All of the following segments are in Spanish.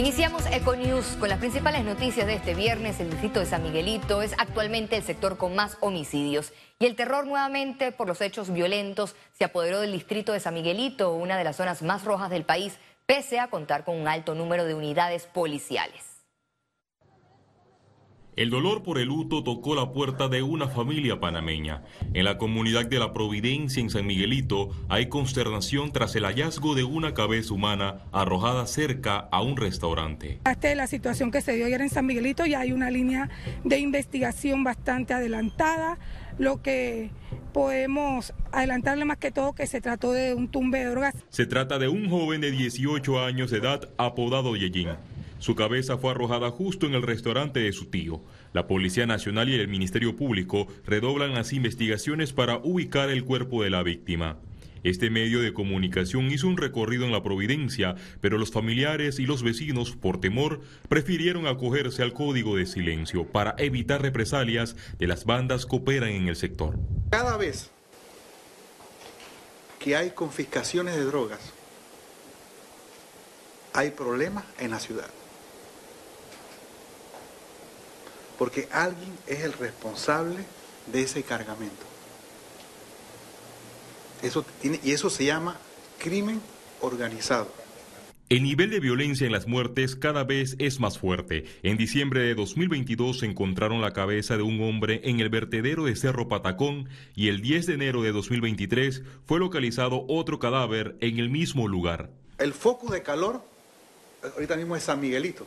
Iniciamos Econews con las principales noticias de este viernes. El distrito de San Miguelito es actualmente el sector con más homicidios. Y el terror nuevamente por los hechos violentos se apoderó del distrito de San Miguelito, una de las zonas más rojas del país, pese a contar con un alto número de unidades policiales. El dolor por el luto tocó la puerta de una familia panameña. En la comunidad de la Providencia en San Miguelito hay consternación tras el hallazgo de una cabeza humana arrojada cerca a un restaurante. Esta es la situación que se dio ayer en San Miguelito, ya hay una línea de investigación bastante adelantada, lo que podemos adelantarle más que todo que se trató de un tumbe de drogas. Se trata de un joven de 18 años de edad apodado Yejin. Su cabeza fue arrojada justo en el restaurante de su tío. La Policía Nacional y el Ministerio Público redoblan las investigaciones para ubicar el cuerpo de la víctima. Este medio de comunicación hizo un recorrido en la Providencia, pero los familiares y los vecinos, por temor, prefirieron acogerse al código de silencio para evitar represalias de las bandas que operan en el sector. Cada vez que hay confiscaciones de drogas, hay problemas en la ciudad. Porque alguien es el responsable de ese cargamento. Eso tiene, y eso se llama crimen organizado. El nivel de violencia en las muertes cada vez es más fuerte. En diciembre de 2022 se encontraron la cabeza de un hombre en el vertedero de Cerro Patacón y el 10 de enero de 2023 fue localizado otro cadáver en el mismo lugar. El foco de calor ahorita mismo es San Miguelito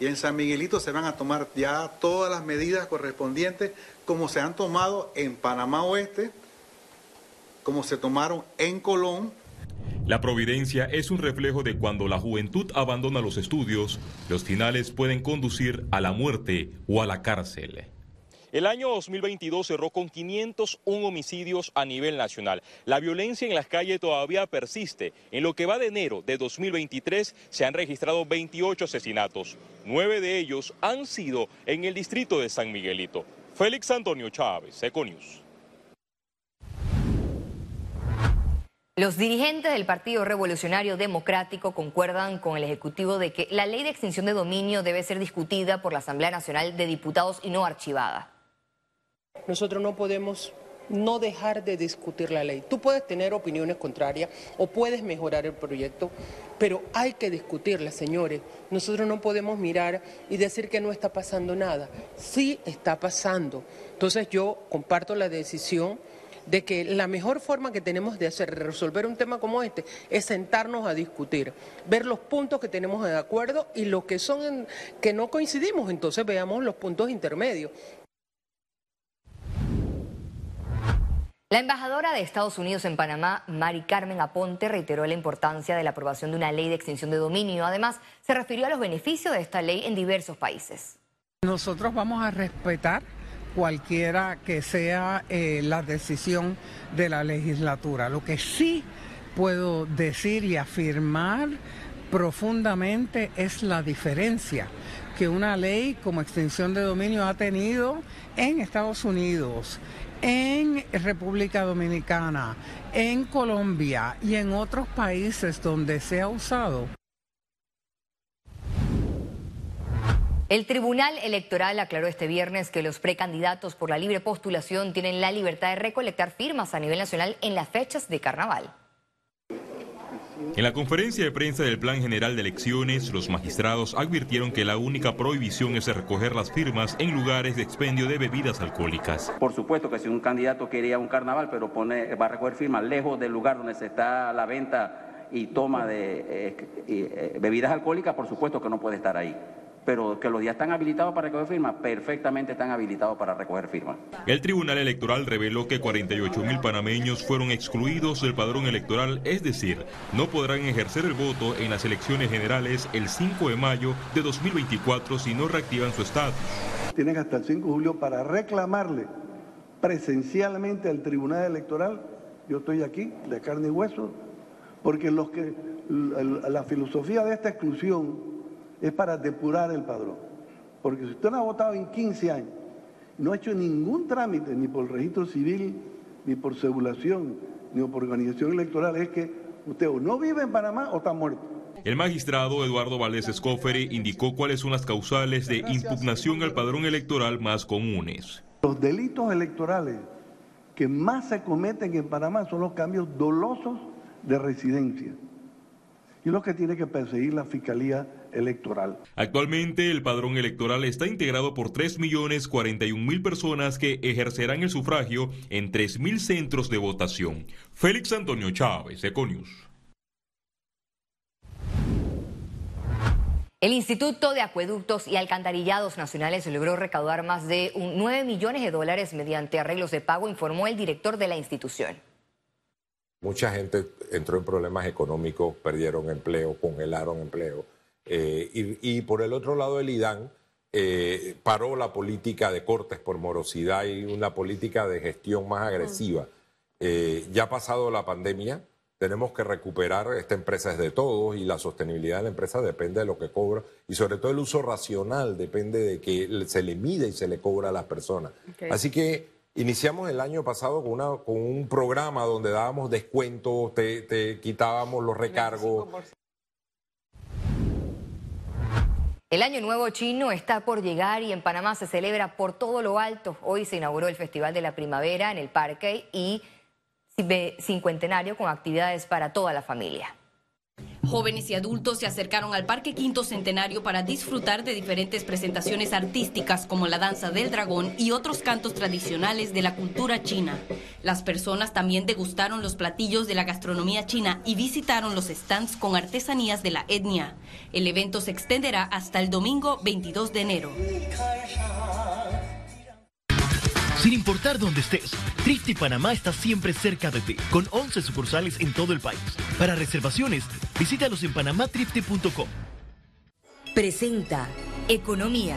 y en San Miguelito se van a tomar ya todas las medidas correspondientes como se han tomado en Panamá Oeste, como se tomaron en Colón. La providencia es un reflejo de cuando la juventud abandona los estudios, los finales pueden conducir a la muerte o a la cárcel. El año 2022 cerró con 501 homicidios a nivel nacional. La violencia en las calles todavía persiste. En lo que va de enero de 2023 se han registrado 28 asesinatos. Nueve de ellos han sido en el distrito de San Miguelito. Félix Antonio Chávez, Econius. Los dirigentes del Partido Revolucionario Democrático concuerdan con el Ejecutivo de que la ley de extinción de dominio debe ser discutida por la Asamblea Nacional de Diputados y no archivada. Nosotros no podemos no dejar de discutir la ley. Tú puedes tener opiniones contrarias o puedes mejorar el proyecto, pero hay que discutirla, señores. Nosotros no podemos mirar y decir que no está pasando nada. Sí está pasando. Entonces yo comparto la decisión de que la mejor forma que tenemos de hacer resolver un tema como este es sentarnos a discutir, ver los puntos que tenemos de acuerdo y los que son que no coincidimos, entonces veamos los puntos intermedios. La embajadora de Estados Unidos en Panamá, Mari Carmen Aponte, reiteró la importancia de la aprobación de una ley de extinción de dominio. Además, se refirió a los beneficios de esta ley en diversos países. Nosotros vamos a respetar cualquiera que sea eh, la decisión de la legislatura. Lo que sí puedo decir y afirmar profundamente es la diferencia que una ley como extinción de dominio ha tenido en Estados Unidos, en República Dominicana, en Colombia y en otros países donde se ha usado. El Tribunal Electoral aclaró este viernes que los precandidatos por la libre postulación tienen la libertad de recolectar firmas a nivel nacional en las fechas de carnaval. En la conferencia de prensa del Plan General de Elecciones, los magistrados advirtieron que la única prohibición es recoger las firmas en lugares de expendio de bebidas alcohólicas. Por supuesto que si un candidato quería un carnaval, pero pone, va a recoger firmas lejos del lugar donde se está la venta y toma de eh, eh, bebidas alcohólicas, por supuesto que no puede estar ahí pero que los días están habilitados para recoger firmas, perfectamente están habilitados para recoger firmas. El Tribunal Electoral reveló que 48 mil panameños fueron excluidos del padrón electoral, es decir, no podrán ejercer el voto en las elecciones generales el 5 de mayo de 2024 si no reactivan su estatus. Tienen hasta el 5 de julio para reclamarle presencialmente al Tribunal Electoral, yo estoy aquí, de carne y hueso, porque los que la filosofía de esta exclusión es para depurar el padrón. Porque si usted no ha votado en 15 años, no ha hecho ningún trámite, ni por registro civil, ni por segulación, ni por organización electoral, es que usted o no vive en Panamá o está muerto. El magistrado Eduardo Valdés Escofere indicó cuáles son las causales de impugnación al padrón electoral más comunes. Los delitos electorales que más se cometen en Panamá son los cambios dolosos de residencia. Y lo que tiene que perseguir la Fiscalía Electoral. Actualmente el padrón electoral está integrado por 3.041.000 personas que ejercerán el sufragio en 3.000 centros de votación. Félix Antonio Chávez, Econius. El Instituto de Acueductos y Alcantarillados Nacionales logró recaudar más de 9 millones de dólares mediante arreglos de pago, informó el director de la institución. Mucha gente entró en problemas económicos, perdieron empleo, congelaron empleo. Eh, y, por el otro lado, el IDAN eh, paró la política de cortes por morosidad y una política de gestión más agresiva. Eh, ya ha pasado la pandemia, tenemos que recuperar, esta empresa es de todos y la sostenibilidad de la empresa depende de lo que cobra y sobre todo el uso racional depende de que se le mide y se le cobra a las personas. Así que iniciamos el año pasado con, una, con un programa donde dábamos descuentos, te, quitábamos los recargos. El Año Nuevo Chino está por llegar y en Panamá se celebra por todo lo alto. Hoy se inauguró el Festival de la Primavera en el Parque y cincuentenario con actividades para toda la familia. Jóvenes y adultos se acercaron al Parque Quinto Centenario para disfrutar de diferentes presentaciones artísticas como la danza del dragón y otros cantos tradicionales de la cultura china. Las personas también degustaron los platillos de la gastronomía china y visitaron los stands con artesanías de la etnia. El evento se extenderá hasta el domingo 22 de enero. Sin importar dónde estés, Trifte Panamá está siempre cerca de ti, con 11 sucursales en todo el país. Para reservaciones, visítalos en panamatrifte.com. Presenta Economía.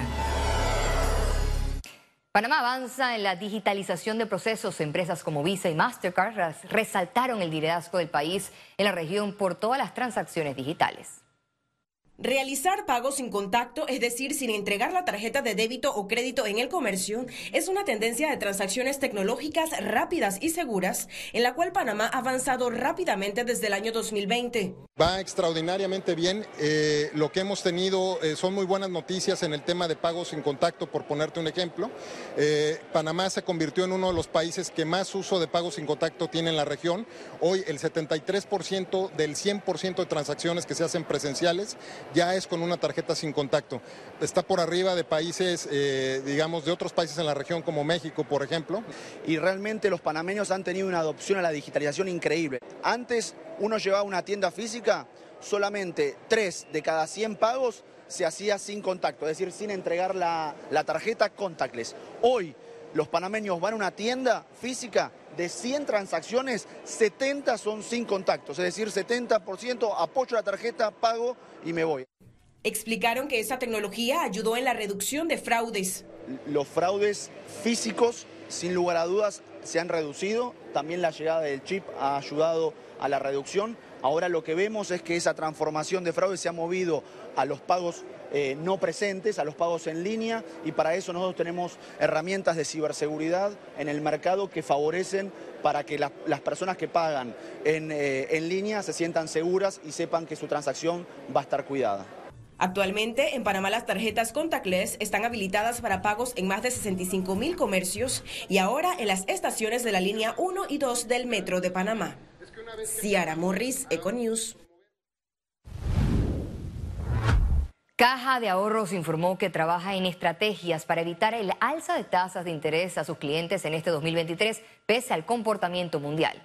Panamá avanza en la digitalización de procesos. Empresas como Visa y Mastercard resaltaron el liderazgo del país en la región por todas las transacciones digitales. Realizar pagos sin contacto, es decir, sin entregar la tarjeta de débito o crédito en el comercio, es una tendencia de transacciones tecnológicas rápidas y seguras, en la cual Panamá ha avanzado rápidamente desde el año 2020. Va extraordinariamente bien. Eh, lo que hemos tenido eh, son muy buenas noticias en el tema de pagos sin contacto, por ponerte un ejemplo. Eh, Panamá se convirtió en uno de los países que más uso de pagos sin contacto tiene en la región. Hoy el 73% del 100% de transacciones que se hacen presenciales ya es con una tarjeta sin contacto. Está por arriba de países, eh, digamos, de otros países en la región como México, por ejemplo. Y realmente los panameños han tenido una adopción a la digitalización increíble. Antes uno llevaba una tienda física, solamente 3 de cada 100 pagos se hacía sin contacto, es decir, sin entregar la, la tarjeta contactless. Hoy los panameños van a una tienda física, de 100 transacciones, 70 son sin contactos, es decir, 70% apoyo la tarjeta, pago y me voy. Explicaron que esa tecnología ayudó en la reducción de fraudes. Los fraudes físicos, sin lugar a dudas, se han reducido. También la llegada del chip ha ayudado a la reducción. Ahora lo que vemos es que esa transformación de fraude se ha movido a los pagos eh, no presentes, a los pagos en línea y para eso nosotros tenemos herramientas de ciberseguridad en el mercado que favorecen para que las personas que pagan en, eh, en línea se sientan seguras y sepan que su transacción va a estar cuidada. Actualmente, en Panamá las tarjetas contactless están habilitadas para pagos en más de 65 mil comercios y ahora en las estaciones de la línea 1 y 2 del Metro de Panamá. Ciara Morris, Econews. Caja de Ahorros informó que trabaja en estrategias para evitar el alza de tasas de interés a sus clientes en este 2023, pese al comportamiento mundial.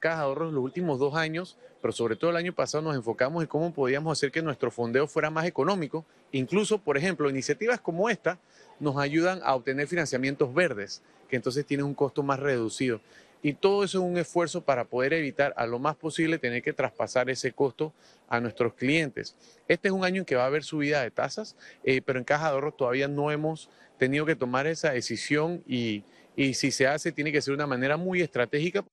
Caja de Ahorros los últimos dos años, pero sobre todo el año pasado nos enfocamos en cómo podíamos hacer que nuestro fondeo fuera más económico. Incluso, por ejemplo, iniciativas como esta nos ayudan a obtener financiamientos verdes, que entonces tienen un costo más reducido. Y todo eso es un esfuerzo para poder evitar a lo más posible tener que traspasar ese costo a nuestros clientes. Este es un año en que va a haber subida de tasas, eh, pero en Caja de Ahorros todavía no hemos tenido que tomar esa decisión y, y si se hace tiene que ser de una manera muy estratégica.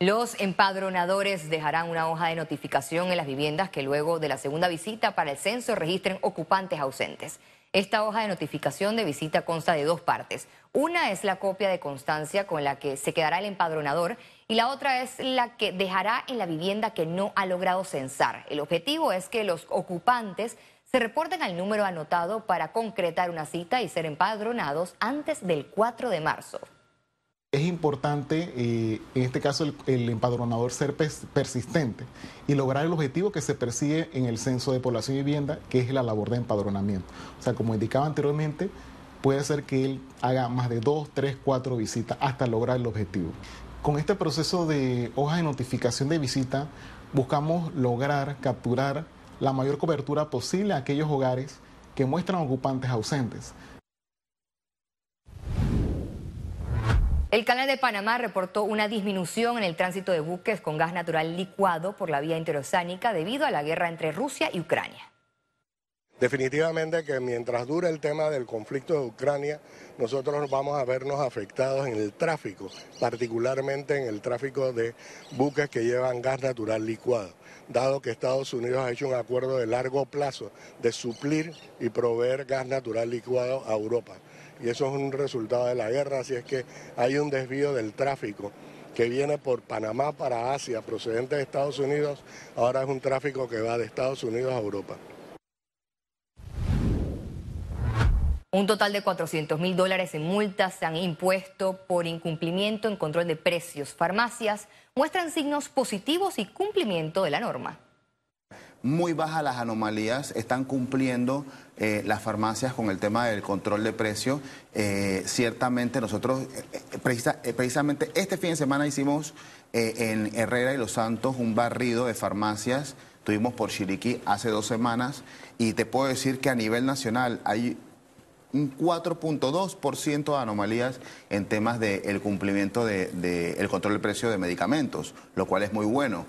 Los empadronadores dejarán una hoja de notificación en las viviendas que luego de la segunda visita para el censo registren ocupantes ausentes. Esta hoja de notificación de visita consta de dos partes. Una es la copia de constancia con la que se quedará el empadronador y la otra es la que dejará en la vivienda que no ha logrado censar. El objetivo es que los ocupantes se reporten al número anotado para concretar una cita y ser empadronados antes del 4 de marzo. Importante, eh, en este caso, el, empadronador ser persistente y lograr el objetivo que se persigue en el censo de población y vivienda, que es la labor de empadronamiento. O sea, como indicaba anteriormente, puede ser que él haga más de dos, tres, cuatro visitas hasta lograr el objetivo. Con este proceso de hoja de notificación de visita, buscamos lograr capturar la mayor cobertura posible a aquellos hogares que muestran ocupantes ausentes. El Canal de Panamá reportó una disminución en el tránsito de buques con gas natural licuado por la vía interoceánica debido a la guerra entre Rusia y Ucrania. Definitivamente que mientras dure el tema del conflicto de Ucrania, nosotros vamos a vernos afectados en el tráfico, particularmente en el tráfico de buques que llevan gas natural licuado, dado que Estados Unidos ha hecho un acuerdo de largo plazo de suplir y proveer gas natural licuado a Europa y eso es un resultado de la guerra, así es que hay un desvío del tráfico que viene por Panamá para Asia, procedente de Estados Unidos, ahora es un tráfico que va de Estados Unidos a Europa. Un total de 400 mil dólares en multas se han impuesto por incumplimiento en control de precios. Farmacias muestran signos positivos y cumplimiento de la norma muy bajas las anomalías, están cumpliendo eh, las farmacias con el tema del control de precios. Eh, ciertamente nosotros, eh, precisamente este fin de semana hicimos en Herrera y Los Santos un barrido de farmacias, tuvimos por Chiriquí hace dos semanas y te puedo decir que a nivel nacional hay un 4.2% de anomalías en temas del cumplimiento del de, control de precio de medicamentos, lo cual es muy bueno.